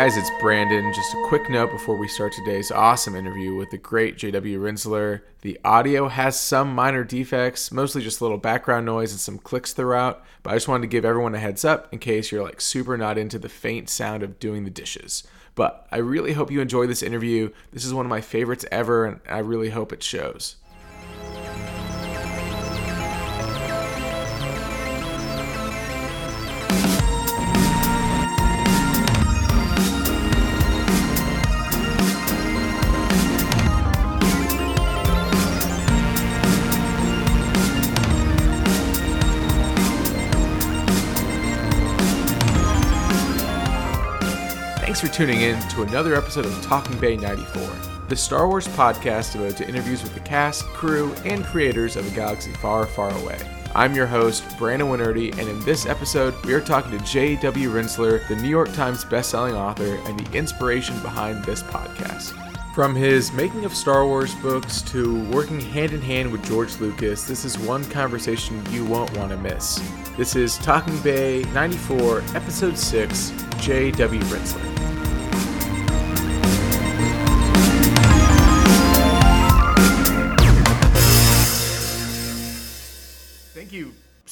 guys, it's Brandon. Just a quick note before we start today's awesome interview with the great JW Rinzler. The audio has some minor defects, mostly just a little background noise and some clicks throughout, but I just wanted to give everyone a heads up in case you're like super not into the faint sound of doing the dishes. But I really hope you enjoy this interview. This is one of my favorites ever, and I really hope it shows. Tuning in to another episode of Talking Bay 94, the Star Wars podcast devoted to interviews with the cast, crew, and creators of a galaxy far, far away. I'm your host, Brandon Winerdy, and in this episode, we are talking to J.W. Rinzler, the New York Times bestselling author and the inspiration behind this podcast. From his making of Star Wars books to working hand in hand with George Lucas, this is one conversation you won't want to miss. This is Talking Bay 94, Episode 6, J.W. Rinzler.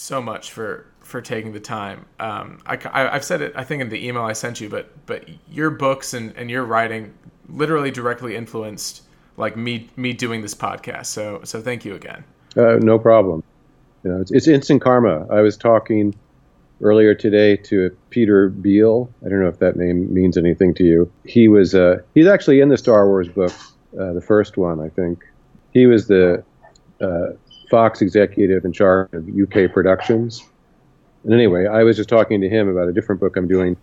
So much for for taking the time. Um, I, I, have said it, I think, in the email I sent you, but but your books and, and your writing literally directly influenced like me me doing this podcast. So so thank you again. Uh, no problem. You know, it's, it's instant karma. I was talking earlier today to Peter Beale. I don't know if that name means anything to you. He was uh, he's actually in the Star Wars book, uh, the first one, I think. He was the uh, Fox executive in charge of UK productions. And anyway, I was just talking to him about a different book I'm doing,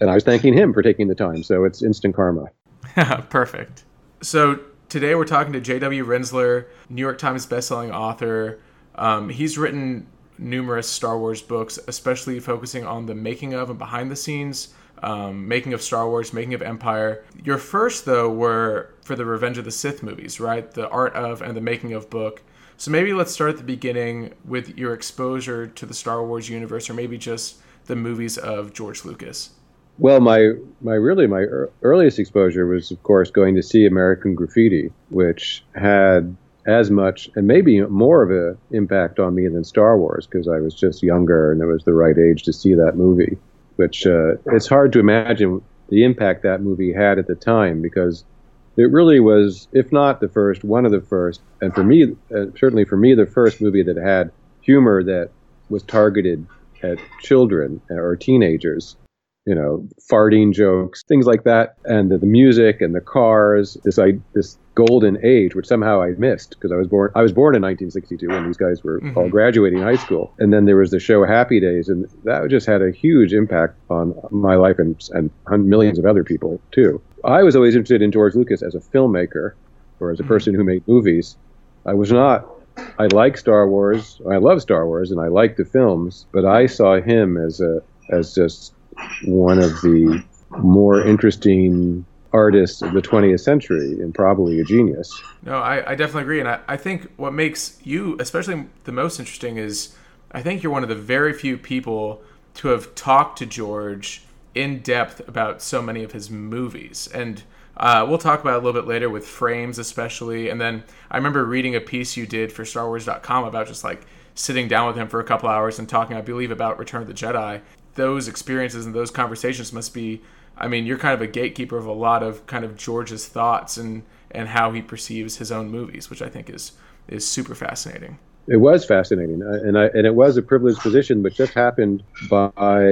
and I was thanking him for taking the time. So it's instant karma. Perfect. So today we're talking to J.W. Rinzler, New York Times bestselling author. Um, he's written numerous Star Wars books, especially focusing on the making of and behind the scenes, um, making of Star Wars, making of Empire. Your first, though, were for the Revenge of the Sith movies, right? The art of and the making of book. So maybe let's start at the beginning with your exposure to the Star Wars universe, or maybe just the movies of George Lucas. Well, my my really my earliest exposure was, of course, going to see American Graffiti, which had as much and maybe more of an impact on me than Star Wars because I was just younger and it was the right age to see that movie. Which uh, it's hard to imagine the impact that movie had at the time because it really was, if not the first, one of the first, and for me, uh, certainly for me, the first movie that had humor that was targeted at children or teenagers you know, farting jokes, things like that, and the, the music and the cars. This I this golden age, which somehow I missed because I was born I was born in 1962 when these guys were mm-hmm. all graduating high school, and then there was the show Happy Days, and that just had a huge impact on my life and and millions of other people too. I was always interested in George Lucas as a filmmaker or as a mm-hmm. person who made movies. I was not I like Star Wars. I love Star Wars, and I like the films. But I saw him as a as just one of the more interesting artists of the 20th century and probably a genius. No, I, I definitely agree. And I, I think what makes you especially the most interesting is I think you're one of the very few people to have talked to George in depth about so many of his movies. And uh, we'll talk about a little bit later with frames, especially. And then I remember reading a piece you did for StarWars.com about just like sitting down with him for a couple hours and talking, I believe, about Return of the Jedi those experiences and those conversations must be I mean, you're kind of a gatekeeper of a lot of kind of George's thoughts and and how he perceives his own movies, which I think is is super fascinating. It was fascinating, and I and it was a privileged position, but just happened by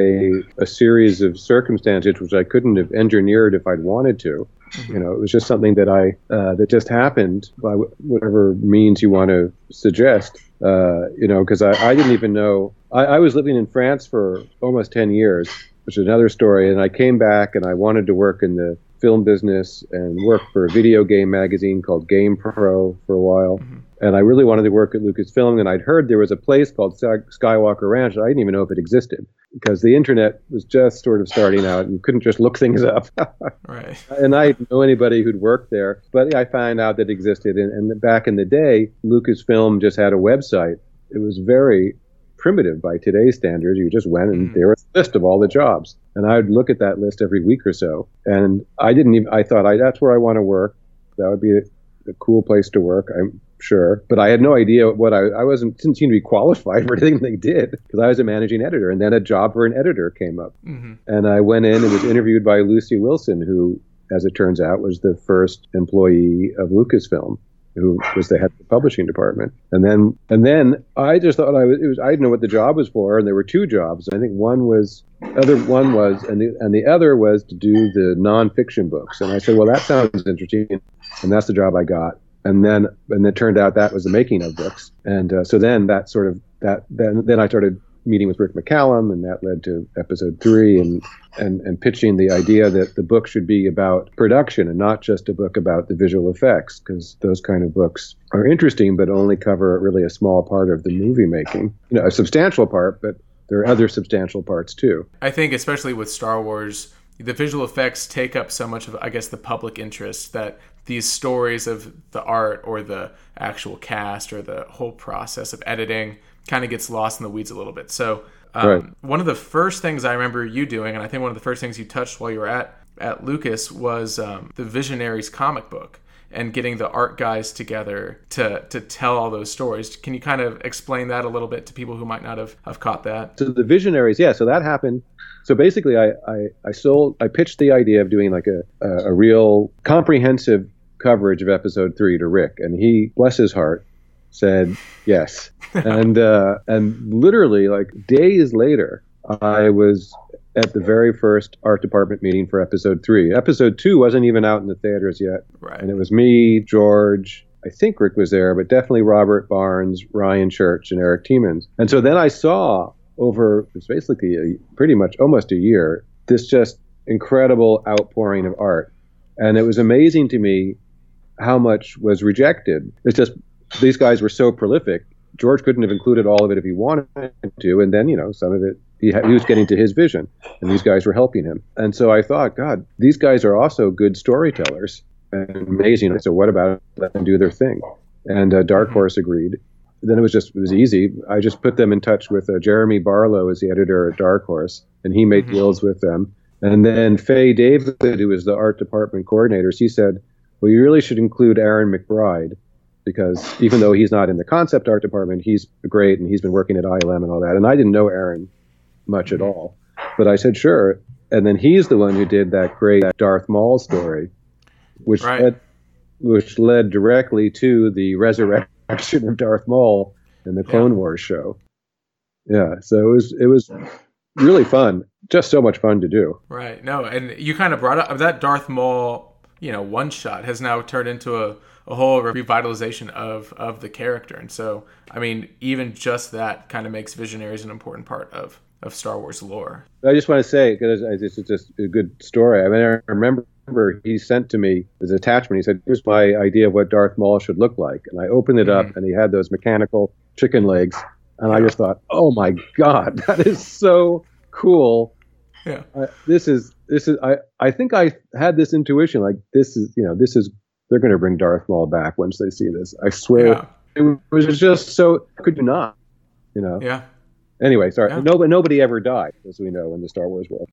a series of circumstances which I couldn't have engineered if I'd wanted to. Mm-hmm. You know, it was just something that I uh, that just happened by whatever means you want to suggest. Uh, you know, because I, I didn't even know I, I was living in France for almost 10 years, which is another story. And I came back and I wanted to work in the film business and work for a video game magazine called Game Pro for a while. Mm-hmm. And I really wanted to work at Lucasfilm. And I'd heard there was a place called Skywalker Ranch. I didn't even know if it existed because the internet was just sort of starting out and you couldn't just look things up. right. And I didn't know anybody who'd worked there, but I found out that it existed. And, and back in the day, Lucasfilm just had a website. It was very primitive by today's standards. You just went and Mhm. there was a list of all the jobs, and I would look at that list every week or so. And I didn't even. I thought I, that's where I want to work. That would be a, a cool place to work. I'm sure, but I had no idea what I. I wasn't didn't seem to be qualified for anything they did because I was a managing editor, and then a job for an editor came up, hmm and I went in and was interviewed by Lucy Wilson, who, as it turns out, was the first employee of Lucasfilm who was the head of the publishing department. And then and then I just thought I was, it was I didn't know what the job was for, and there were two jobs. I think one was other one was and the and the other was to do the nonfiction books. And I said, well, that sounds interesting, and that's the job I got. And then and it turned out that was the making of books. And uh, so then that sort of that then then I started meeting with Rick McCallum, and that led to episode three, and and and pitching the idea that the book should be about production and not just a book about the visual effects, because those kind of books are interesting, but only cover really a small part of the movie making. You know, a substantial part, but there are other substantial parts too. I think, especially with Star Wars, the visual effects take up so much of, I guess, the public interest that these stories of the art or the actual cast or the whole process of editing kind of gets lost in the weeds a little bit. So, um, Right. one of the first things I remember you doing, and I think one of the first things you touched while you were at at Lucas was um, the Visionaries comic book and getting the art guys together to to tell all those stories. Can you kind of explain that a little bit to people who might not have, have caught that? So the visionaries, yeah. So that happened. So basically, I, I, I sold, I pitched the idea of doing like a, a, a real comprehensive coverage of episode three to Rick, and he, bless his heart, said yes. and uh, and literally like days later, I was at the very first art department meeting for episode three. Episode two wasn't even out in the theaters yet, Right. and it was me, George. I think Rick was there, but definitely Robert Barnes, Ryan Church, and Erik Tiemens. And so then I saw over it was basically a, pretty much almost a year this just incredible outpouring of art, and it was amazing to me how much was rejected. It's just these guys were so prolific. George couldn't have included all of it if he wanted to, and then you know some of it he, ha- he was getting to his vision, and these guys were helping him. And so I thought, God, these guys are also good storytellers and amazing. So what about let them do their thing? And uh, Dark Horse agreed. Then it was just it was easy. I just put them in touch with uh, Jeremy Barlow as the editor at Dark Horse, and he made Mhm. deals with them. And then Faye David, who was the art department coordinator, she said, "Well, you really should include Aaron McBride." Because even though he's not in the concept art department, he's great and he's been working at ILM and all that. And I didn't know Aaron much at all. But I said, sure. And then he's the one who did that great Darth Maul story, which Right. led, which led directly to the resurrection of Darth Maul in the Clone Wars show. Yeah, so it was it was really fun, just so much fun to do. Right. No, and you kind of brought up that Darth Maul, you know, one shot has now turned into a, a whole revitalization of of the character. And so, I mean, even just that kind of makes Visionaries an important part of of Star Wars lore. I just want to say because it's just a good story. I mean, I remember he sent to me his attachment. He said, "Here's my idea of what Darth Maul should look like," and I opened it up, mm-hmm. and he had those mechanical chicken legs, and I just thought, "Oh my god, that is so cool!" Yeah. Uh, this is this is I I think I had this intuition like this is you know this is they're going to bring Darth Maul back once they see this. I swear Yeah. it was just so could you not you know Yeah. anyway sorry Yeah. nobody nobody ever died as we know in the Star Wars world.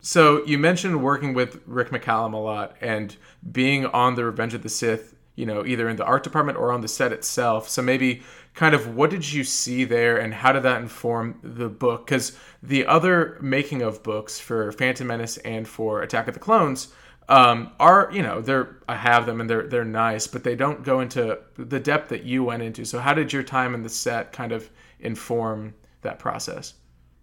So you mentioned working with Rick McCallum a lot and being on the Revenge of the Sith, you know, either in the art department or on the set itself. So maybe kind of what did you see there and how did that inform the book? Because the other making of books for Phantom Menace and for Attack of the Clones um, are, you know, they're I have them and they're they're nice, but they don't go into the depth that you went into. So how did your time in the set kind of inform that process?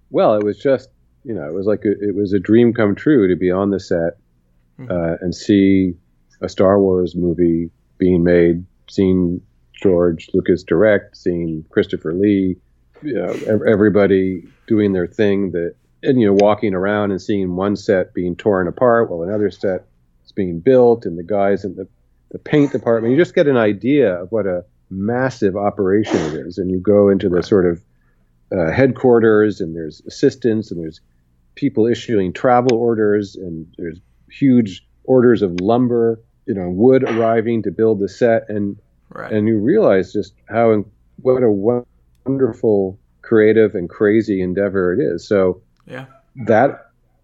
Well, it was just you know it was like a, it was a dream come true to be on the set uh, and see a Star Wars movie being made, seeing George Lucas direct, seeing Christopher Lee, you know, everybody doing their thing. That and you know walking around and seeing one set being torn apart while another set is being built, and the guys in the the paint department. You just get an idea of what a massive operation it is, and you go into the sort of uh, headquarters, and there's assistants, and there's people issuing travel orders, and there's huge orders of lumber, you know, wood arriving to build the set, and Right. and you realize just how what a wonderful creative and crazy endeavor it is. So yeah, that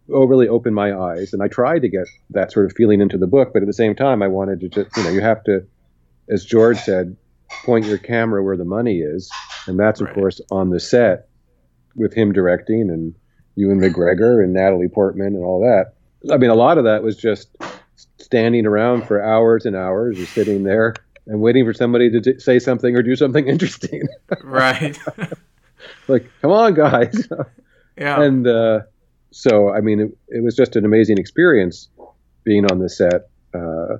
overly opened my eyes, and I tried to get that sort of feeling into the book, but at the same time, I wanted to just you know you have to, as George said, point your camera where the money is, and that's of Right. course on the set with him directing and Ewan McGregor and Natalie Portman and all that. I mean, a lot of that was just standing around for hours and hours, or sitting there and waiting for somebody to say something or do something interesting. right. like, come on, guys. yeah. and uh, so I mean, it, it was just an amazing experience being on the set, uh,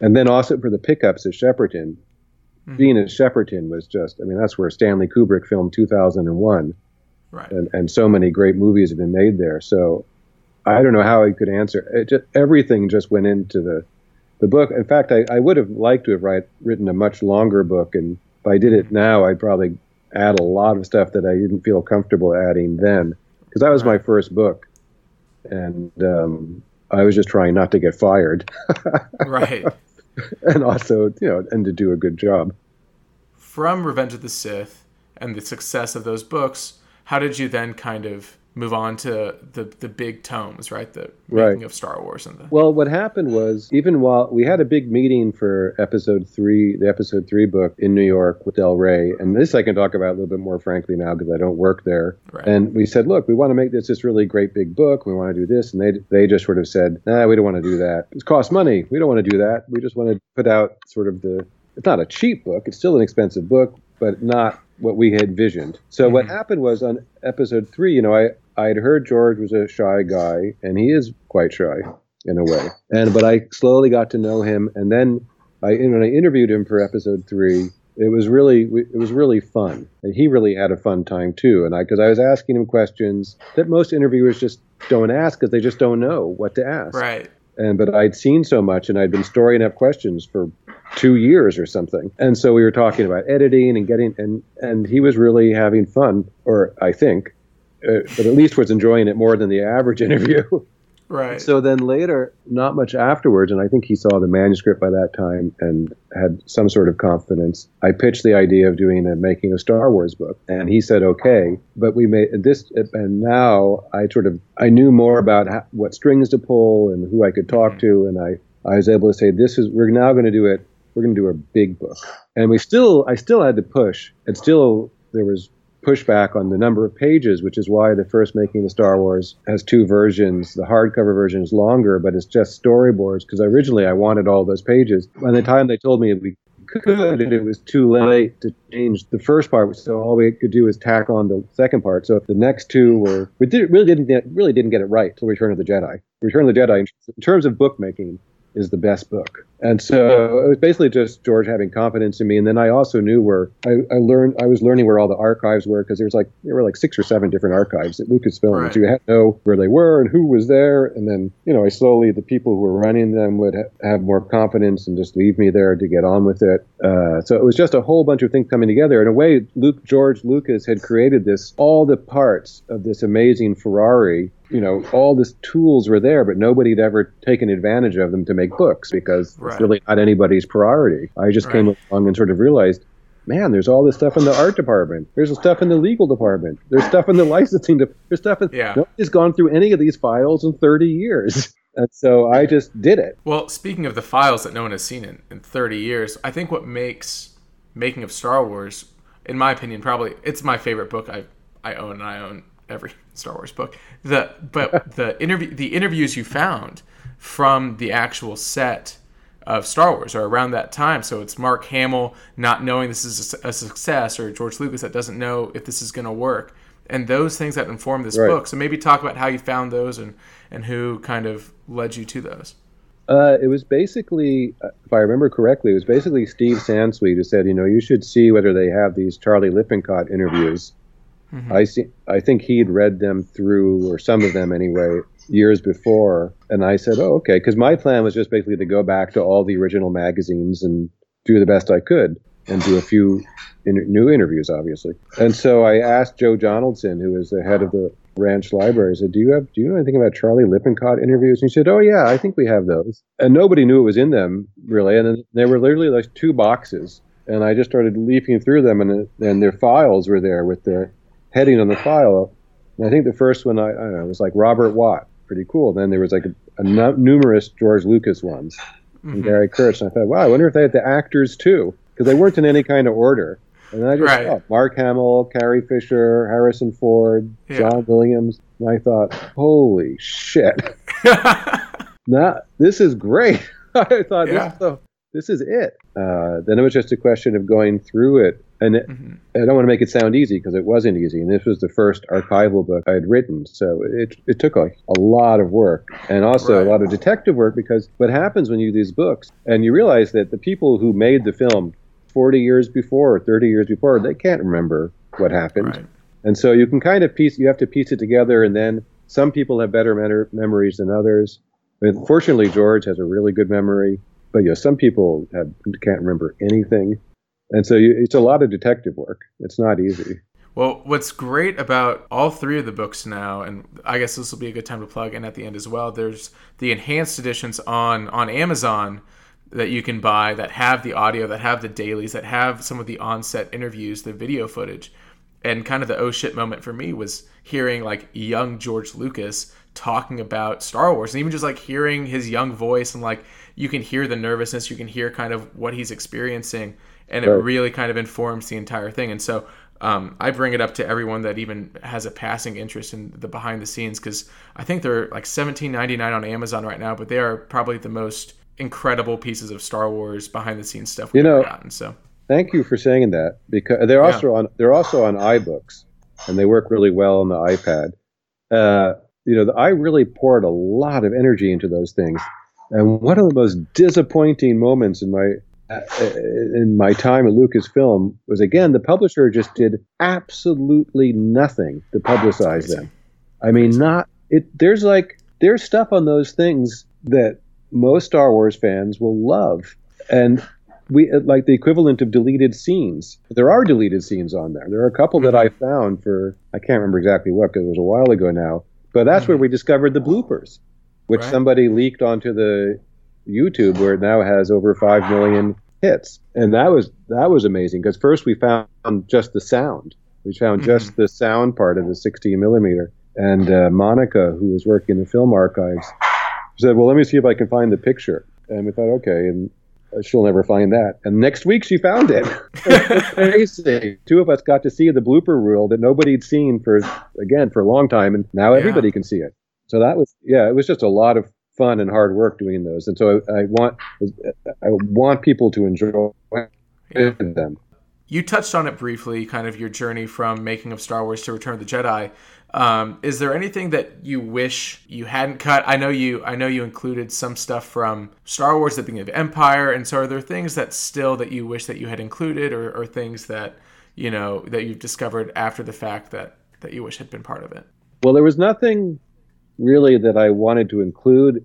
and then also for the pickups at Shepperton. Mhm. Being at Shepperton was just, I mean, that's where Stanley Kubrick filmed 2001, right. and, and so many great movies have been made there. So I don't know how I could answer. It just, everything just went into the the book. In fact, I, I would have liked to have write, written a much longer book, and if I did it now, I'd probably add a lot of stuff that I didn't feel comfortable adding then, because that was my first book, and um, I was just trying not to get fired, right. and also, you know, and to do a good job. From Revenge of the Sith and the success of those books, how did you then kind of move on to the the big tomes, right? The Right. making of Star Wars and the Well, what happened was, even while we had a big meeting for episode three, the episode three book in New York with Del Rey, and this I can talk about a little bit more frankly now because I don't work there. Right. And we said, look, we want to make this this really great big book. We want to do this, and they they just sort of said, nah, we don't want to do that. It costs money. We don't want to do that. We just want to put out sort of the. It's not a cheap book. It's still an expensive book, but not what we had visioned. So what Mhm. happened was on episode three, you know, I I had heard George was a shy guy, and he is quite shy in a way. And but I slowly got to know him, and then I when I interviewed him for episode three, it was really it was really fun, and he really had a fun time too. And I because I was asking him questions that most interviewers just don't ask because they just don't know what to ask. right. And but I'd seen so much, and I'd been storing up questions for two years or something. And so we were talking about editing and getting and and he was really having fun, or I think, uh, but at least was enjoying it more than the average interview. Right. So then later, not much afterwards, and I think he saw the manuscript by that time and had some sort of confidence. I pitched the idea of doing a making a Star Wars book, and he said okay. But we made this, and now I sort of I knew more about how, what strings to pull and who I could talk Mhm. to, and I I was able to say this is we're now going to do it. We're going to do a big book, and we still I still had to push, and still there was pushback on the number of pages, which is why the first making the Star Wars has two versions. The hardcover version is longer, but it's just storyboards because originally I wanted all those pages. By the time they told me we could, it was too late to change the first part. So all we could do was tack on the second part. So if the next two were we did really didn't get, really didn't get it right till Return of the Jedi. Return of the Jedi, in terms of bookmaking, is the best book. And so it was basically just George having confidence in me. And then I also knew where I, I learned, I was learning where all the archives were because there was like, there were like six or seven different archives at Lucasfilm. Right. So you had to know where they were and who was there. And then, you know, I slowly, the people who were running them would ha- have more confidence and just leave me there to get on with it. Uh, so it was just a whole bunch of things coming together. In a way, Luke, George Lucas had created this, all the parts of this amazing Ferrari you know, all these tools were there, but nobody had ever taken advantage of them to make books because Right. it's really not anybody's priority. I just came along and sort of realized, man, there's all this stuff in the art department. There's stuff in the legal department. There's stuff in the licensing. De- there's stuff in. Yeah. Nobody's gone through any of these files in 30 years. And so I just did it. Well, speaking of the files that no one has seen in, in 30 years, I think what makes making of Star Wars, in my opinion, probably it's my favorite book I I own, and I own every Star Wars book. The but the interview the interviews you found from the actual set of Star Wars are around that time. So it's Mark Hamill not knowing this is a, a success, or George Lucas that doesn't know if this is going to work, and those things that inform this Right. book. So maybe talk about how you found those and and who kind of led you to those. Uh, it was basically, if I remember correctly, it was basically Steve Sansweet who said, you know, you should see whether they have these Charlie Lippincott interviews. Mhm. I see. I think he'd read them through, or some of them anyway, years before, and I said, "Oh, okay." Because my plan was just basically to go back to all the original magazines and do the best I could, and do a few in- new interviews, obviously. And so I asked Joe Donaldson, who is the head of the ranch library, I said, "Do you have? Do you know anything about Charlie Lippincott interviews?" And he said, "Oh yeah, I think we have those." And nobody knew it was in them really, and then there were literally like two boxes, and I just started leafing through them, and and their files were there with the heading on the file. And I think the first one I, I don't know was like Robert Watts, pretty cool. Then there was like a, a numerous George Lucas ones, mm-hmm. and Gary Kurtz. And I thought, wow, I wonder if they had the actors too, because they weren't in any kind of order. And I just right. thought Mark Hamill, Carrie Fisher, Harrison Ford, yeah. John Williams. And I thought, holy shit. now, this is great. I thought yeah. this, is the, this is it. Uh, then it was just a question of going through it. And it, mm-hmm. I don't want to make it sound easy because it wasn't easy. And this was the first archival book I had written. So it, it took a, a lot of work and also right. a lot of detective work because what happens when you do these books and you realize that the people who made the film 40 years before or 30 years before, they can't remember what happened. Right. And so you can kind of piece, you have to piece it together. And then some people have better memories than others. I mean, fortunately, George has a really good memory, but you know, some people have, can't remember anything. And so you, it's a lot of detective work. It's not easy. Well, what's great about all three of the books now, and I guess this will be a good time to plug in at the end as well. There's the enhanced editions on on Amazon that you can buy that have the audio, that have the dailies, that have some of the on-set interviews, the video footage. And kind of the oh shit moment for me was hearing like young George Lucas talking about Star Wars, and even just like hearing his young voice, and like you can hear the nervousness, you can hear kind of what he's experiencing and it really kind of informs the entire thing. And so um, I bring it up to everyone that even has a passing interest in the behind the scenes because I think they're like seventeen ninety nine on Amazon right now, but they are probably the most incredible pieces of Star Wars behind the scenes stuff we've you know, gotten. So thank you for saying that because they're also yeah. on they're also on iBooks and they work really well on the iPad. Uh, you know, I really poured a lot of energy into those things. And one of the most disappointing moments in my uh, in my time at Lucasfilm was again the publisher just did absolutely nothing to publicize them. I mean, not it. There's like there's stuff on those things that most Star Wars fans will love, and we uh, like the equivalent of deleted scenes. There are deleted scenes on there. There are a couple that I found for I can't remember exactly what because it was a while ago now. But that's where we discovered the bloopers, which right. somebody leaked onto the YouTube where it now has over five million hits, and that was that was amazing because first we found just the sound, we found mm-hmm. just the sound part of the 16 millimeter, and uh, Monica, who was working in the film archives, said, "Well, let me see if I can find the picture," and we thought, okay, and she'll never find that. And next week she found it. Crazy. Two of us got to see the blooper reel that nobody'd seen for again for a long time, and now yeah. everybody can see it. So that was yeah, it was just a lot of fun and hard work doing those, and so I, I want I want people to enjoy yeah. them. You touched on it briefly, kind of your journey from making of Star Wars to Return of the Jedi. Um, is there anything that you wish you hadn't cut? I know you. I know you included some stuff from Star Wars, the beginning of Empire, and so are there things that still that you wish that you had included, or, or things that you know that you've discovered after the fact that that you wish had been part of it? Well, there was nothing really that I wanted to include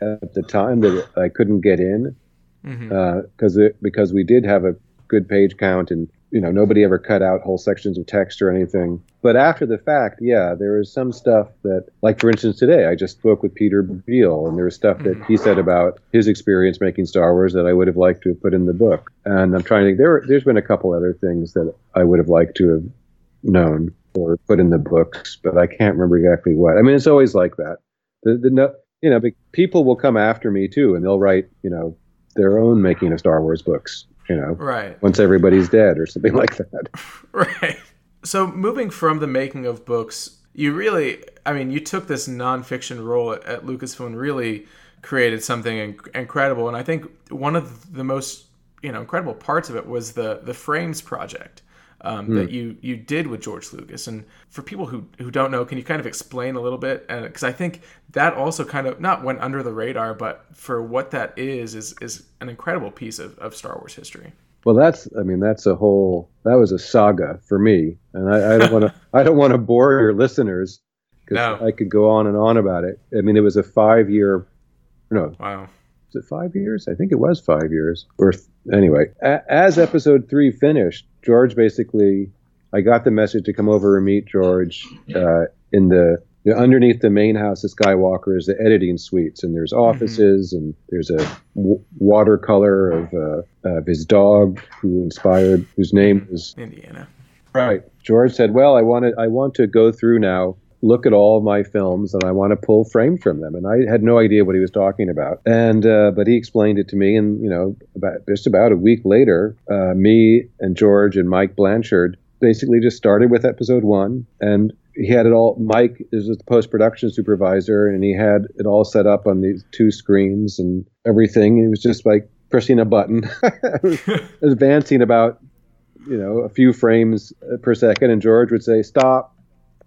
at the time that I couldn't get in because mm-hmm. uh, because we did have a good page count and you know nobody ever cut out whole sections of text or anything. But after the fact, yeah, there is some stuff that, like for instance, today I just spoke with Peter Beale, and there was stuff that he said about his experience making Star Wars that I would have liked to have put in the book. And I'm trying to think there there's been a couple other things that I would have liked to have known or put in the books, but I can't remember exactly what. I mean, it's always like that. The, the you know, people will come after me too, and they'll write, you know, their own making of Star Wars books. You know, right? Once everybody's dead or something like that. right. So moving from the making of books, you really, I mean, you took this nonfiction role at, at Lucasfilm and really created something inc- incredible. And I think one of the most, you know, incredible parts of it was the the Frames project um, mm. that you you did with George Lucas. And for people who who don't know, can you kind of explain a little bit? Because I think that also kind of not went under the radar, but for what that is, is is an incredible piece of, of Star Wars history. Well, that's I mean that's a whole that was a saga for me, and I, I don't want to I don't want to bore your listeners because no. I could go on and on about it. I mean, it was a five year, no, wow, was it five years? I think it was five years. Or anyway, a, as episode three finished, George basically, I got the message to come over and meet George uh, in the, the, underneath the main house of Skywalker is the editing suites, and there's mm-hmm. offices, mm-hmm. and there's a w- watercolor of, uh, of his dog who inspired, whose name is Indiana. Right. George said, "Well, I wanted I want to go through now look at all my films and I want to pull frames from them. And I had no idea what he was talking about. And uh, but he explained it to me, and you know, about just about a week later, uh, me and George and Mike Blanchard basically just started with episode one, and he had it all. Mike is the post production supervisor, and he had it all set up on these two screens and everything. He was just like pressing a button, advancing about you know a few frames per second, and George would say, "Stop,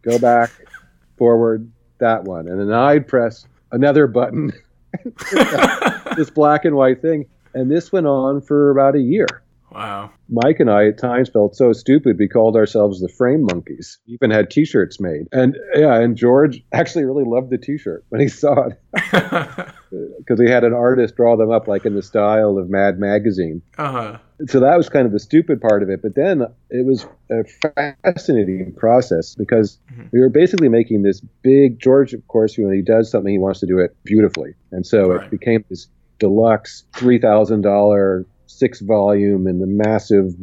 go back." Forward that one, and then I'd press another button, this black and white thing, and this went on for about a year. Wow. Mike and I at times felt so stupid we called ourselves the frame monkeys. We even had t-shirts made. And yeah, and George actually really loved the t-shirt when he saw it. Because he had an artist draw them up like in the style of Mad Magazine. Uh-huh. So that was kind of the stupid part of it. But then it was a fascinating process because mm-hmm. we were basically making this big George, of course, when he does something, he wants to do it beautifully. And so right. it became this deluxe three thousand dollar six volume in the massive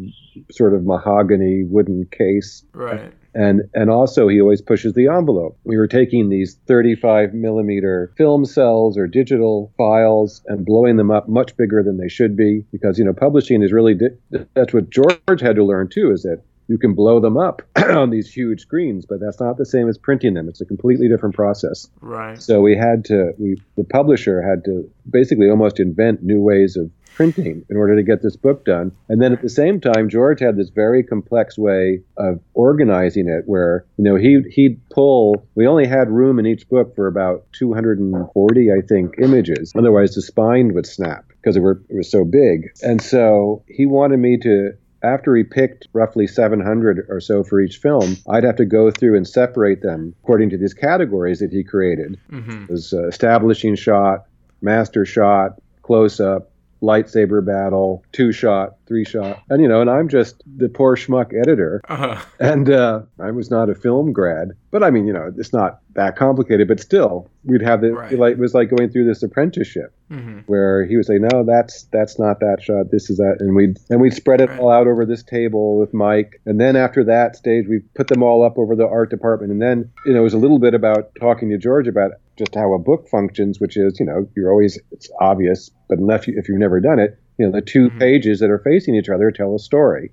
sort of mahogany wooden case. Right. And and also he always pushes the envelope. We were taking these 35 millimeter film cells or digital files and blowing them up much bigger than they should be because you know publishing is really di- that's what George had to learn too is that you can blow them up on these huge screens, but that's not the same as printing them. It's a completely different process. Right. So we had to, we, the publisher had to basically almost invent new ways of printing in order to get this book done. And then at the same time, George had this very complex way of organizing it where, you know, he, he'd pull, we only had room in each book for about 240, I think, images. Otherwise, the spine would snap because it, were, it was so big. And so he wanted me to after he picked roughly 700 or so for each film, I'd have to go through and separate them according to these categories that he created. Mm-hmm. Was uh, establishing shot, master shot, close up, lightsaber battle, two shot, three shot, and you know, and I'm just the poor schmuck editor, uh-huh. and uh, I was not a film grad, but I mean, you know, it's not that complicated, but still, we'd have the right. like it was like going through this apprenticeship mm-hmm. where he would say, no, that's that's not that shot, this is that, and we'd and we'd spread it right. all out over this table with Mike, and then after that stage, we put them all up over the art department, and then you know, it was a little bit about talking to George about just how a book functions, which is, you know, you're always, it's obvious, but unless you, if you've never done it, you know, the 2 mm-hmm. pages that are facing each other tell a story.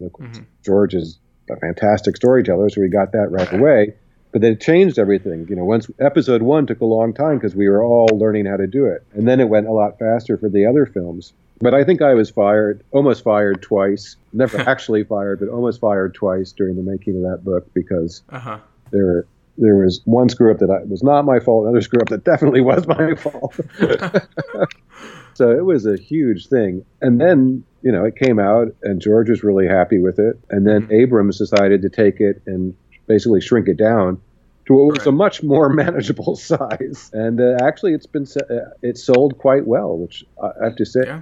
Mm-hmm. George is a fantastic storyteller, so we got that right away. But then it changed everything. You know, once episode one took a long time because we were all learning how to do it. And then it went a lot faster for the other films. But I think I was fired, almost fired twice. Never actually fired, but almost fired twice during the making of that book because uh-huh. there there was one screw up that I, was not my fault, another screw up that definitely was my fault. so it was a huge thing. And then, you know, it came out and George was really happy with it. And then mm-hmm. Abrams decided to take it and basically shrink it down to what was a much more manageable size. And uh, actually, it's been uh, it sold quite well, which I have to say yeah.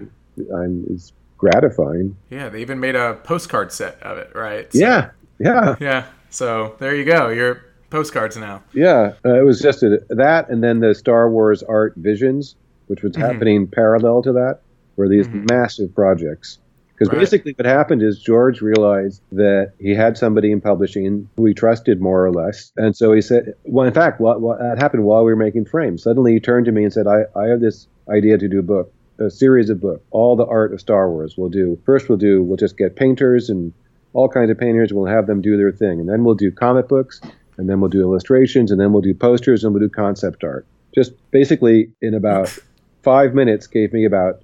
I'm, is gratifying. Yeah, they even made a postcard set of it, right? So, yeah, yeah, yeah. So there you go. You're postcards now. Yeah, uh, it was just a, that, and then the Star Wars Art Visions, which was mm-hmm. happening parallel to that, were these mm-hmm. massive projects. Because right. basically, what happened is George realized that he had somebody in publishing who he trusted more or less, and so he said, "Well, in fact, what, what that happened while we were making frames. Suddenly, he turned to me and said, I, I have this idea to do a book." A series of books, all the art of Star Wars. We'll do first. We'll do. We'll just get painters and all kinds of painters. We'll have them do their thing, and then we'll do comic books, and then we'll do illustrations, and then we'll do posters, and we'll do concept art. Just basically, in about five minutes, gave me about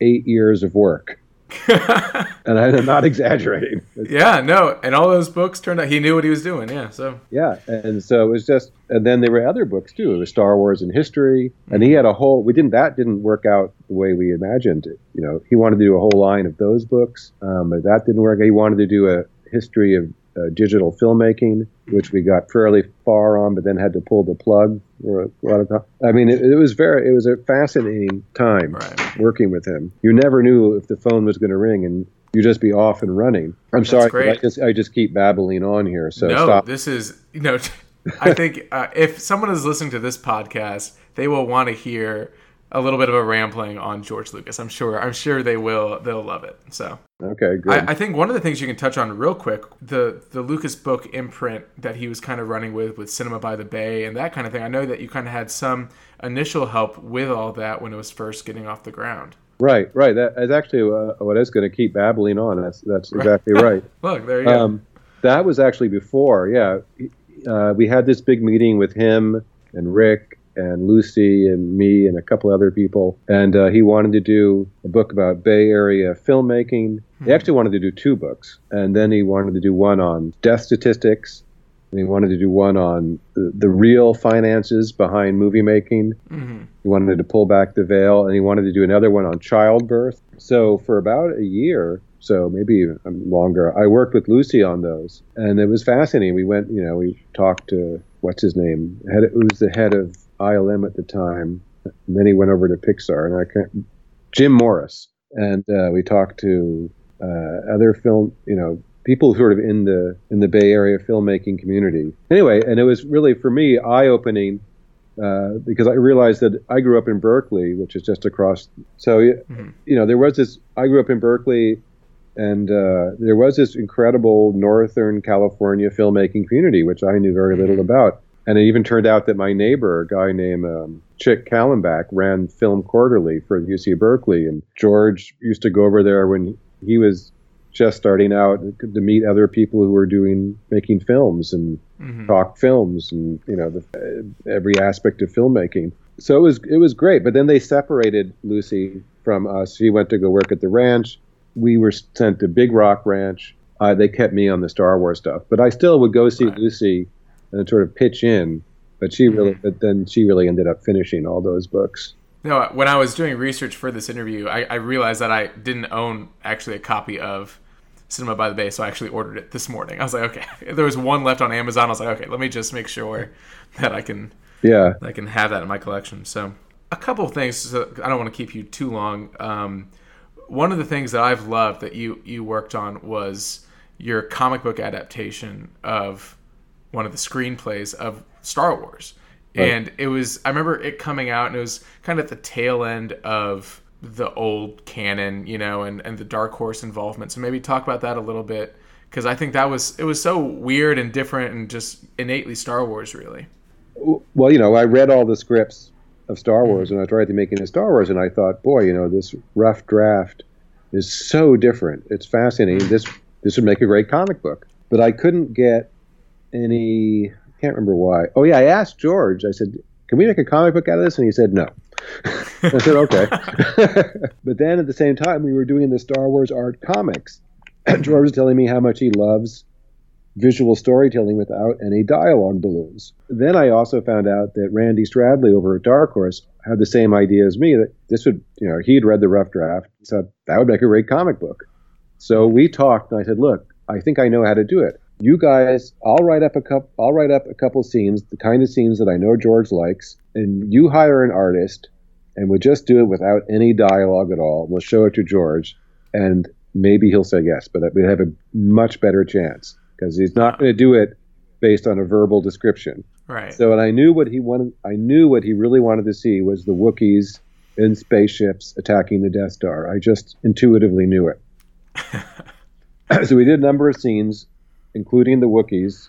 eight years of work. and I'm not exaggerating. Yeah, no, and all those books turned out he knew what he was doing. Yeah, so yeah, and so it was just, and then there were other books too. It was Star Wars and history, and he had a whole. We didn't that didn't work out the way we imagined it. You know, he wanted to do a whole line of those books, um, but that didn't work. He wanted to do a history of uh, digital filmmaking, which we got fairly far on, but then had to pull the plug. For a lot of time. I mean, it, it was very, it was a fascinating time right. working with him. You never knew if the phone was going to ring, and you just be off and running. I'm That's sorry, great. I just I just keep babbling on here. So no, stop. this is you know, I think uh, if someone is listening to this podcast, they will want to hear a little bit of a rambling on George Lucas. I'm sure. I'm sure they will. They'll love it. So okay, good. I, I, think one of the things you can touch on real quick the the Lucas book imprint that he was kind of running with with Cinema by the Bay and that kind of thing. I know that you kind of had some initial help with all that when it was first getting off the ground. Right, right. That is actually uh, what I was going to keep babbling on. That's that's exactly right. Look, there you um, go. That was actually before. Yeah, uh, we had this big meeting with him and Rick and Lucy and me and a couple other people. And uh, he wanted to do a book about Bay Area filmmaking. Hmm. He actually wanted to do two books. And then he wanted to do one on death statistics. And he wanted to do one on the, the real finances behind movie making. Mm-hmm. He wanted to pull back the veil. And he wanted to do another one on childbirth. So for about a year, so maybe longer. I worked with Lucy on those, and it was fascinating. We went, you know, we talked to what's his name, head, who was the head of ILM at the time. And then he went over to Pixar, and I can't, Jim Morris, and uh, we talked to uh, other film, you know, people sort of in the in the Bay Area filmmaking community. Anyway, and it was really for me eye opening. Uh, because I realized that I grew up in Berkeley, which is just across. So, mm-hmm. you know, there was this. I grew up in Berkeley, and uh, there was this incredible Northern California filmmaking community, which I knew very little mm-hmm. about. And it even turned out that my neighbor, a guy named um, Chick Callenbach, ran Film Quarterly for UC Berkeley. And George used to go over there when he was just starting out to meet other people who were doing making films and mm-hmm. talk films and you know the, every aspect of filmmaking. So it was it was great. But then they separated Lucy from us. She went to go work at the ranch. We were sent to Big Rock Ranch. Uh, they kept me on the Star Wars stuff, but I still would go see right. Lucy and sort of pitch in. But she really, mm-hmm. but then she really ended up finishing all those books. No, when I was doing research for this interview, I, I realized that I didn't own actually a copy of Cinema by the Bay, so I actually ordered it this morning. I was like, okay, there was one left on Amazon. I was like, okay, let me just make sure that I can, yeah, I can have that in my collection. So, a couple of things. So I don't want to keep you too long. Um, one of the things that I've loved that you you worked on was your comic book adaptation of one of the screenplays of Star Wars. Right. And it was I remember it coming out and it was kind of at the tail end of the old canon, you know, and, and the Dark Horse involvement. So maybe talk about that a little bit because I think that was it was so weird and different and just innately Star Wars really. Well, you know, I read all the scripts of Star mm-hmm. Wars and I tried to making a Star Wars and I thought, boy, you know, this rough draft is so different. It's fascinating. Mm-hmm. This this would make a great comic book. But I couldn't get any. I can't remember why. Oh yeah, I asked George. I said, "Can we make a comic book out of this?" And he said, "No." I said, "Okay." but then at the same time, we were doing the Star Wars art comics. and George was telling me how much he loves visual storytelling without any dialogue balloons. Then I also found out that Randy Stradley over at Dark Horse had the same idea as me that this would, you know, he'd read the rough draft. He said that would make a great comic book. So we talked, and I said, "Look, I think I know how to do it you guys, I'll write up a couple. I'll write up a couple scenes, the kind of scenes that I know George likes, and you hire an artist, and we'll just do it without any dialogue at all. We'll show it to George, and maybe he'll say yes, but we have a much better chance because he's not going to do it based on a verbal description. Right. So, and I knew what he wanted. I knew what he really wanted to see was the Wookiees in spaceships attacking the Death Star. I just intuitively knew it. so we did a number of scenes including the Wookiees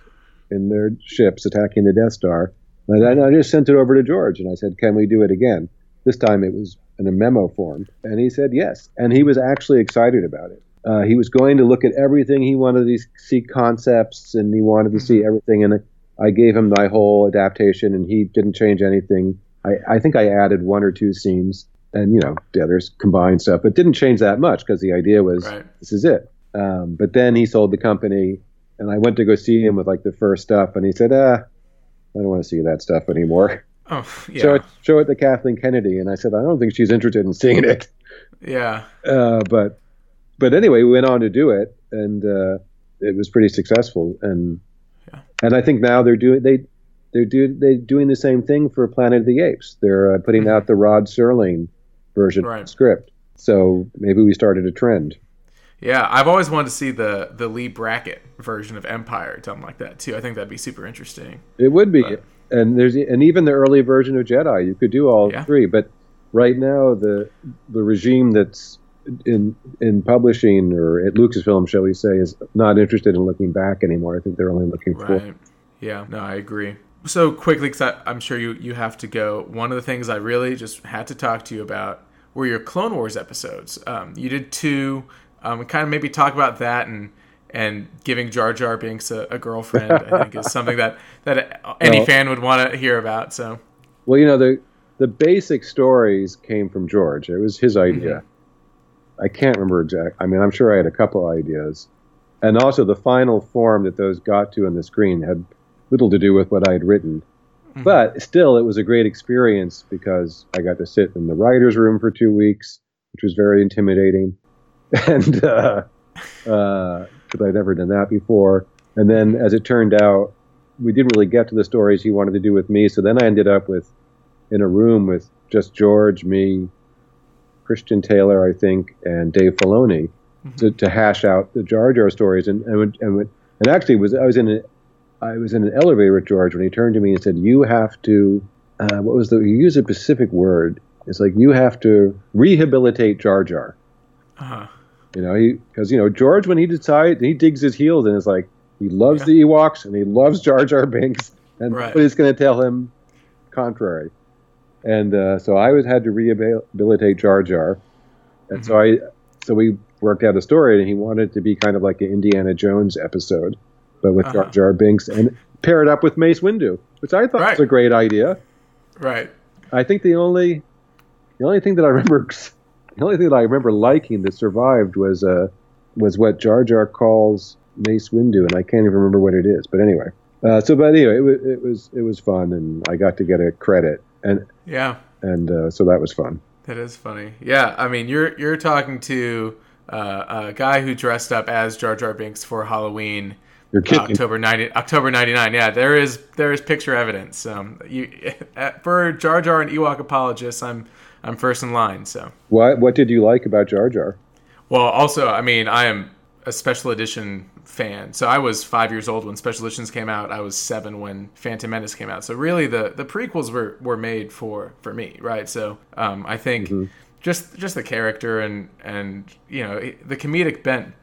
in their ships attacking the Death Star. And I just sent it over to George and I said, Can we do it again? This time it was in a memo form. And he said yes. And he was actually excited about it. Uh, he was going to look at everything. He wanted to see concepts and he wanted to see mm-hmm. everything. And I gave him my whole adaptation and he didn't change anything. I, I think I added one or two scenes and, you know, the others combined stuff, but didn't change that much because the idea was right. this is it. Um, but then he sold the company and I went to go see him with like the first stuff, and he said, "Ah, I don't want to see that stuff anymore." Oh, yeah. Show it, show it to Kathleen Kennedy, and I said, "I don't think she's interested in seeing it." Yeah. Uh, but but anyway, we went on to do it, and uh, it was pretty successful, and yeah. and I think now they're doing they they're do they doing the same thing for Planet of the Apes. They're uh, putting mm-hmm. out the Rod Serling version right. script. So maybe we started a trend. Yeah, I've always wanted to see the the Leigh Brackett version of Empire done like that too. I think that'd be super interesting. It would be, but, and there's and even the early version of Jedi, you could do all yeah. three. But right now the the regime that's in in publishing or at Lucasfilm, shall we say, is not interested in looking back anymore. I think they're only looking Right. forward. Yeah. No, I agree. So quickly, because I'm sure you you have to go. One of the things I really just had to talk to you about were your Clone Wars episodes. Um, you did two. Um, kind of maybe talk about that and and giving Jar Jar Binks a, a girlfriend. I think is something that that any Well- fan would want to hear about. So Well, you know the the basic stories came from George. It was his idea. I can't remember exact. I mean, I'm sure I had a couple ideas, and also the final form that those got to on the screen had little to do with what I had written. But still, it was a great experience because I got to sit in the writers' room for two weeks, which was very intimidating, and because uh, I'd never done that before. And then, as it turned out, we didn't really get to the stories he wanted to do with me. So then I ended up with in a room with just George, me, Christian Taylor, I think, and Dave Filoni to, to hash out the Jar Jar stories. And and and, and actually, was I was in a, I was in an elevator with George when he turned to me and said, "You have to." Uh, what was the? You use a specific word. It's like you have to rehabilitate Jar Jar. uh, You know, he because you know George when he decides he digs his heels and is like he loves Yeah. the Ewoks and he loves Jar Jar Binks and Right. nobody's going to tell him contrary. And uh, so I was had to rehabilitate Jar Jar, and so I so we worked out a story and he wanted it to be kind of like an Indiana Jones episode, but with Jar Uh-huh. Jar Binks and pair it up with Mace Windu, which I thought Right. was a great idea. right. I think the only the only thing that I remember the only thing that I remember liking that survived was uh was what Jar Jar calls Mace Windu, and I can't even remember what it is. But anyway, uh, so but anyway, it, was it was it was fun, and I got to get a credit, and Yeah. and uh, so that was fun. That is funny. Yeah, I mean, you're you're talking to uh, a guy who dressed up as Jar Jar Binks for Halloween, You're uh, kidding. October ninety October ninety nine. Yeah, there is there is picture evidence. Um, you for Jar Jar and Ewok apologists, I'm I'm first in line. So, What what did you like about Jar Jar? well, also, I mean, I am a special edition fan. So I was five years old when special editions came out. I was seven when Phantom Menace came out. So really, the the prequels were were made for for me, right? So um, I think just just the character and and you know the comedic bent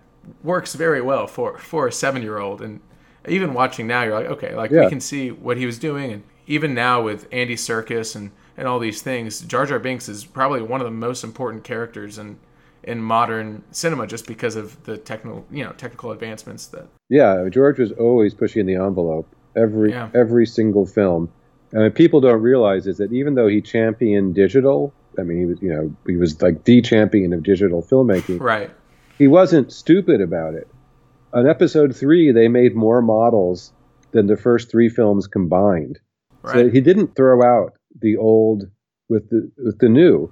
works very well for for a seven year old. And even watching now, you're like, okay, like Yeah. we can see what he was doing. And even now with Andy Serkis and and all these things, Jar Jar Binks is probably one of the most important characters in in modern cinema just because of the technical you know technical advancements that Yeah, George was always pushing the envelope every Yeah. every single film. And what people don't realize is that even though he championed digital, I mean, he was you know he was like the champion of digital filmmaking. right he wasn't stupid about it. On episode three, they made more models than the first three films combined. So he didn't throw out the old with the with the new.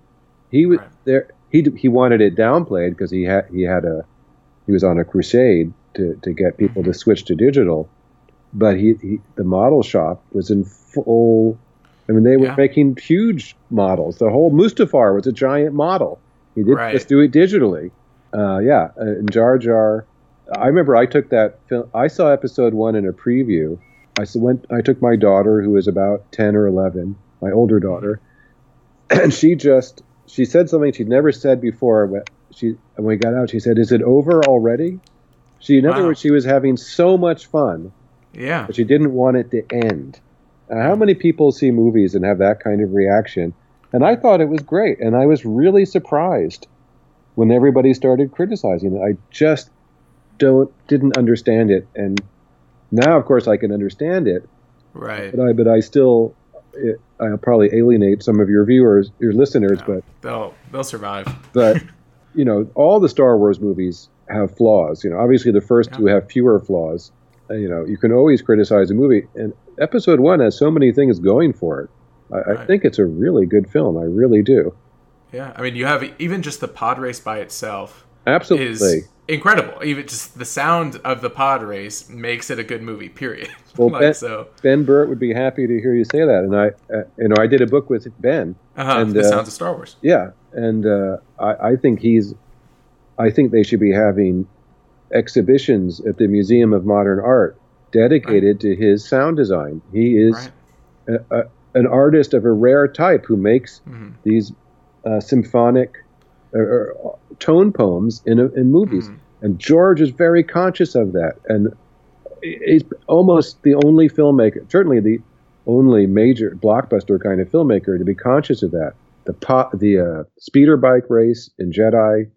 He was Right. there. He he wanted it downplayed because he had he had a he was on a crusade to, to get people to mm-hmm. switch to digital. But he, he the model shop was in full. I mean, they were Yeah. making huge models. The whole Mustafar was a giant model. He didn't Right. just do it digitally. Uh, yeah, uh, and Jar Jar. I remember I took that film. I saw episode one in a preview. I went. I took my daughter, who was about ten or eleven, my older daughter, and she just she said something she'd never said before. When she when we got out, she said, "Is it over already?" She, in other words, she was having so much fun, yeah but she didn't want it to end. Uh, how many people see movies and have that kind of reaction? And I thought it was great, and I was really surprised when everybody started criticizing it. I just don't didn't understand it, and now, of course, I can understand it. right But I but I still it, I'll probably alienate some of your viewers, your listeners, No, but they'll they'll survive but you know, all the Star Wars movies have flaws. You know, obviously the first Yeah. two have fewer flaws. Uh, you know, you can always criticize a movie, and Episode One has so many things going for it. I, I think it's a really good film. I really do. Yeah i mean you have even just the pod race by itself Absolutely. is incredible even just the sound of the pod race makes it a good movie period Well, like Ben- so Ben Burtt would be happy to hear you say that, and I, uh, you know, I did a book with Ben. uh-huh, and, the uh, sounds of star wars Yeah, and uh, I, I think he's. I think they should be having exhibitions at the Museum of Modern Art dedicated to his sound design. He is right a, a, an artist of a rare type who makes Mhm. these uh, symphonic or, or, tone poems in, in movies. Mm. And George is very conscious of that. And he's almost the only filmmaker, certainly the only major blockbuster kind of filmmaker to be conscious of that. The pot, the uh, speeder bike race in Jedi,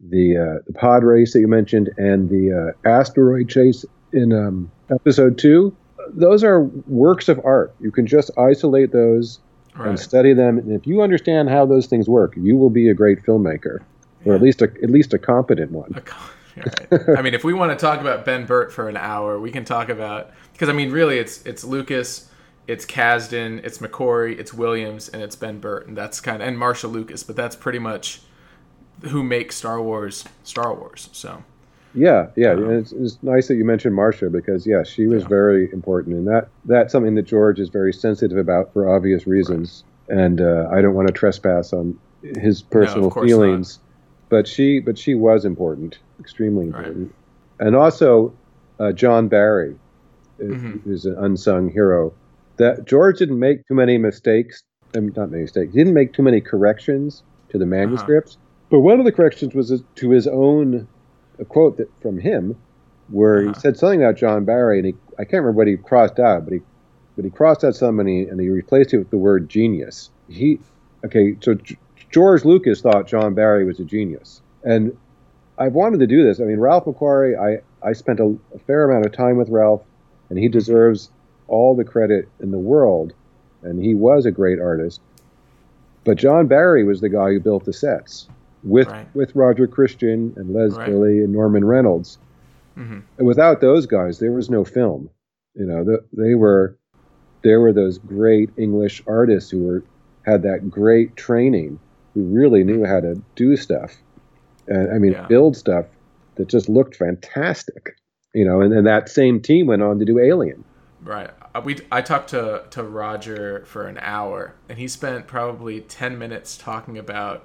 the uh, the pod race that you mentioned, and the uh, asteroid chase in um, episode two. Those are works of art. You can just isolate those right. and study them. And if you understand how those things work, you will be a great filmmaker, yeah. or at least a, at least a competent one. Right. I mean, if we want to talk about Ben Burtt for an hour, we can talk about because I mean, really, it's it's Lucas, it's Kasdan, it's McQuarrie, it's Williams, and it's Ben Burtt, and that's kind of and Marcia Lucas, but that's pretty much who makes Star Wars Star Wars. So. Yeah, yeah, um, it's, it's, nice that you mentioned Marcia because yeah, she was yeah. very important, and that that's something that George is very sensitive about for obvious reasons, right. and uh, I don't want to trespass on his personal no, feelings, not. but she but she was important, extremely important, right. and also uh, John Barry, uh, mm-hmm. who's an unsung hero. That George didn't make too many mistakes, um, not many mistakes. He didn't make too many corrections to the uh-huh. manuscripts. Uh-huh. But one of the corrections was to his own a quote that from him where uh-huh. he said something about John Barry, and he I can't remember what he crossed out, but he but he crossed out something and he, and he replaced it with the word genius. He okay, so G- George Lucas thought John Barry was a genius, and I've wanted to do this. I mean, Ralph McQuarrie, I I spent a, a fair amount of time with Ralph, and he deserves all the credit in the world, and he was a great artist. But John Barry was the guy who built the sets with right. with Roger Christian and Les right. Dilley and Norman Reynolds. Mm-hmm. And without those guys, there was no film. You know, the, they were there were those great English artists who were had that great training, who really knew how to do stuff. And I mean, yeah. build stuff that just looked fantastic. You know, and then that same team went on to do Alien. Right. Uh, we I talked to to Roger for an hour, and he spent probably ten minutes talking about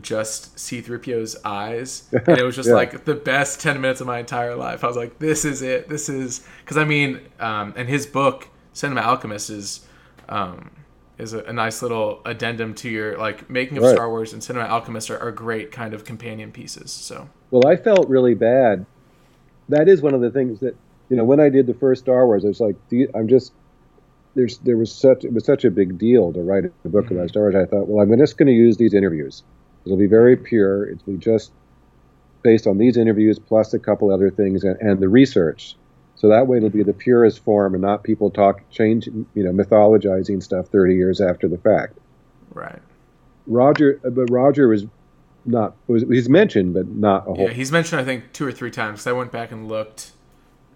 just C3PO's eyes. And it was just yeah. like the best 10 minutes of my entire life. I was like, this is it. This is. Because I mean, um, and his book, Cinema Alchemist, is. Um, is a, a, nice little addendum to your like making of right. Star Wars and Cinema Alchemist are, are great kind of companion pieces. So well, I felt really bad. That is one of the things that you know when I did the first Star Wars, I was like, you, I'm just there's there was such it was such a big deal to write a book mm-hmm. about Star Wars. I thought, well, I'm just going to use these interviews. It'll be very pure. It'll be just based on these interviews plus a couple other things and, and the research. So that way it'll be the purest form and not people talk change you know mythologizing stuff 30 years after the fact. Right. Roger uh, but Roger was not was he's mentioned but not a whole Yeah, he's mentioned I think two or three times. I went back and looked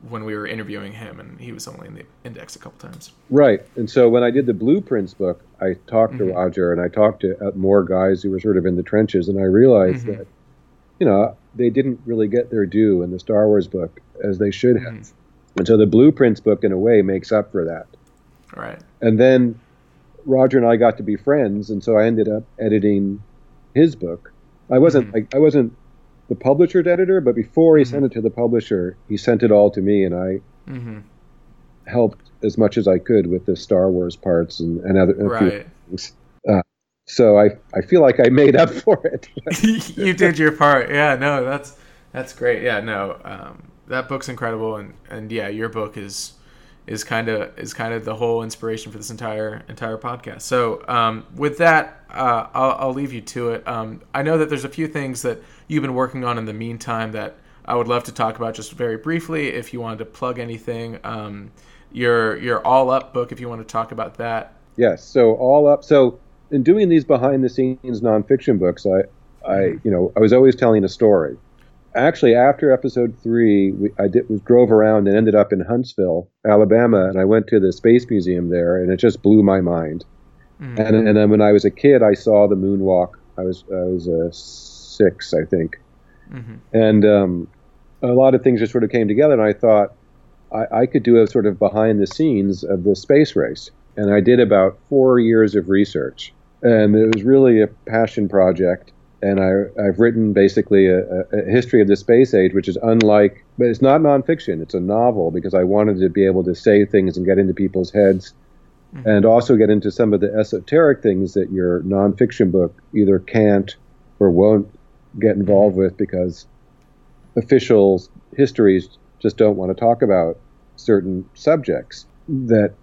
when we were interviewing him, and he was only in the index a couple times. Right, and so when I did the blueprints book, I talked to mm-hmm. Roger and I talked to uh, more guys who were sort of in the trenches, and I realized mm-hmm. that, you know, they didn't really get their due in the Star Wars book as they should have, mm-hmm. and so the blueprints book, in a way, makes up for that. Right. And then Roger and I got to be friends, and so I ended up editing his book. I wasn't mm-hmm. like I wasn't the publisher's editor, but before he mm-hmm. sent it to the publisher, he sent it all to me, and I mm-hmm. helped as much as I could with the Star Wars parts and, and other right. things. Uh, so I I feel like I made up for it. you did your part. Yeah, no, that's that's great. Yeah, no, um, that book's incredible, and and yeah, your book is is kind of is kind of the whole inspiration for this entire entire podcast. So um, with that, uh, I'll, I'll leave you to it. Um, I know that there's a few things that you've been working on in the meantime that I would love to talk about just very briefly. If you wanted to plug anything, um, your your All Up book, if you want to talk about that. Yes. So All Up. So in doing these behind the scenes nonfiction books, I I mm-hmm. you know I was always telling a story actually after episode three, we, I did, was drove around and ended up in Huntsville, Alabama, and I went to the Space Museum there, and it just blew my mind. Mm-hmm. And and then when I was a kid, I saw the moonwalk. I was I was uh, six, I think, mm-hmm. and um, a lot of things just sort of came together, and I thought I, I could do a sort of behind the scenes of the space race, and I did about four years of research, and it was really a passion project and I, have written basically a, a, history of the space age, which is unlike, but it's not nonfiction. It's a novel because I wanted to be able to say things and get into people's heads mm-hmm. and also get into some of the esoteric things that your nonfiction book either can't or won't get involved with because officials histories just don't want to talk about certain subjects that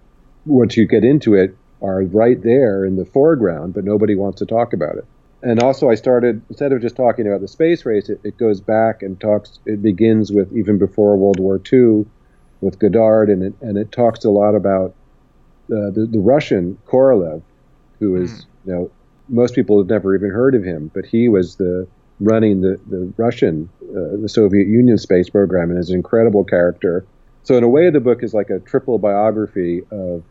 once you get into it are right there in the foreground, but nobody wants to talk about it. And also, I started instead of just talking about the space race, it, it goes back and talks. It begins with even before World War II, with Goddard, and it and it talks a lot about uh, the the Russian Korolev, who is mm. you know most people have never even heard of him, but he was the running the the Russian uh, the Soviet Union space program and is an incredible character. So in a way, the book is like a triple biography of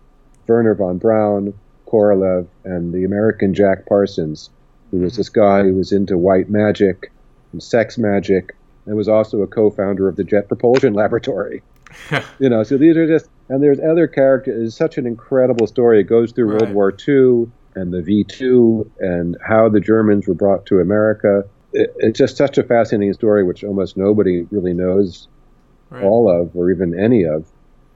Wernher von Braun, Korolev, and the American Jack Parsons who was this guy who was into white magic and sex magic and was also a co-founder of the Jet Propulsion Laboratory. you know, so these are just and there's other characters. It's such an incredible story. It goes through right. World War II and the V2 and how the Germans were brought to America. It, it's just such a fascinating story, which almost nobody really knows right. all of or even any of.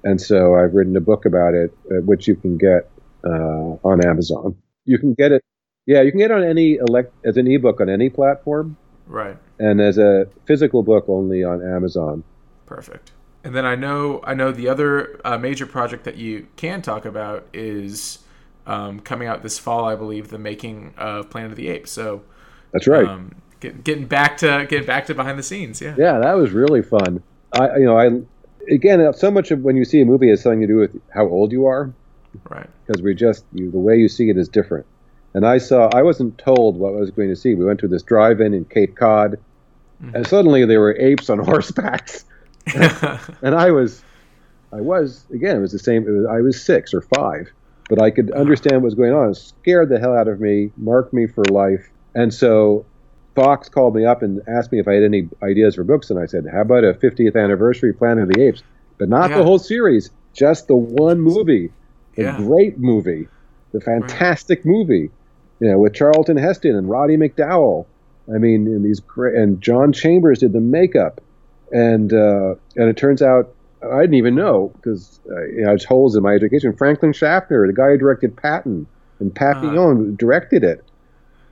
And so I've written a book about it, uh, which you can get uh, on Amazon. You can get it yeah, you can get it on any elect as an ebook on any platform. Right. And as a physical book only on Amazon. Perfect. And then I know I know the other uh, major project that you can talk about is um, coming out this fall, I believe, the making of Planet of the Apes. So that's right. Um, get, getting back to getting back to behind the scenes. Yeah. Yeah, that was really fun. I you know I again so much of when you see a movie has something to do with how old you are. Right. Because we just you, the way you see it is different. And I saw, I wasn't told what I was going to see. We went to this drive in in Cape Cod, mm-hmm. and suddenly there were apes on horsebacks. and I was, I was, again, it was the same, was, I was six or five, but I could understand what was going on. It scared the hell out of me, marked me for life. And so Fox called me up and asked me if I had any ideas for books, and I said, "How about a 50th anniversary Planet of the Apes, but not yeah. the whole series, just the one movie, the yeah. great movie, the fantastic right. movie." you know, with Charlton Heston and Roddy McDowall. I mean, and these great, and John Chambers did the makeup, and uh, and it turns out I didn't even know because uh, you know, I was holes in my education. Franklin Schaffner, the guy who directed Patton, and Papillon uh-huh. directed it,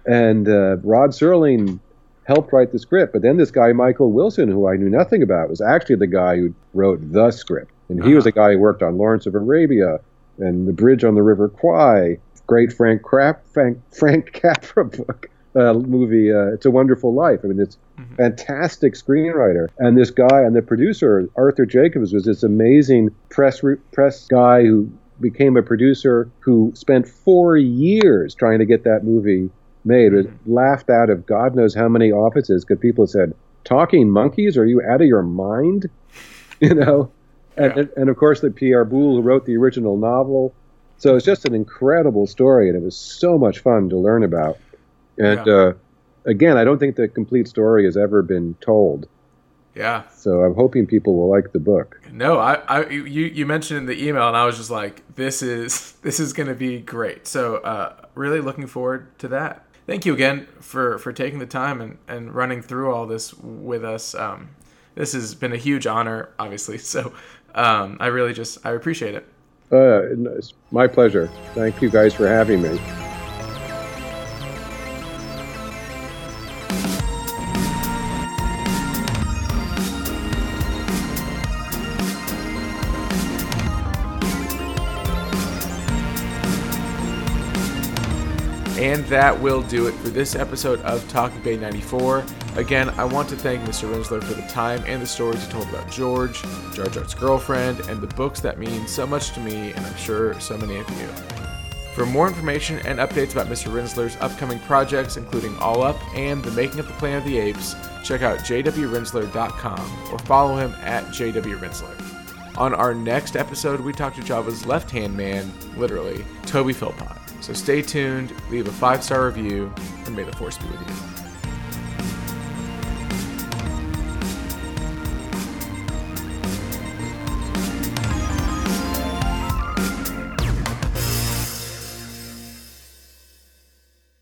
and uh, Rod Serling helped write the script. But then this guy Michael Wilson, who I knew nothing about, was actually the guy who wrote the script, and he uh-huh. was the guy who worked on Lawrence of Arabia and The Bridge on the River Kwai great Frank Crap Frank, Frank Capra book. Uh, movie, uh, It's a Wonderful Life. I mean, it's mm-hmm. fantastic screenwriter. And this guy and the producer, Arthur Jacobs, was this amazing press re- press guy who became a producer who spent four years trying to get that movie made. Was mm-hmm. laughed out of God knows how many offices because people said, "Talking monkeys? Are you out of your mind?" You know. And, yeah. and, and, of course, the Pierre Boulle, who wrote the original novel, so it's just an incredible story, and it was so much fun to learn about. And yeah. uh, again, I don't think the complete story has ever been told. Yeah. So I'm hoping people will like the book. No, I, I you, you mentioned in the email, and I was just like, this is this is going to be great. So uh, really looking forward to that. Thank you again for for taking the time and and running through all this with us. Um, this has been a huge honor, obviously. So um, I really just I appreciate it. Uh, it's my pleasure. Thank you guys for having me. That will do it for this episode of Talking Bay 94. Again, I want to thank Mr. Rinzler for the time and the stories he told about George, Jar Jar's girlfriend, and the books that mean so much to me, and I'm sure so many of you. For more information and updates about Mr. Rinzler's upcoming projects, including All Up and The Making of the Planet of the Apes, check out jwrinzler.com or follow him at jwrinzler. On our next episode, we talk to Jabba's left hand man, literally, Toby Philpott. So stay tuned, leave a five star review, and may the force be with you.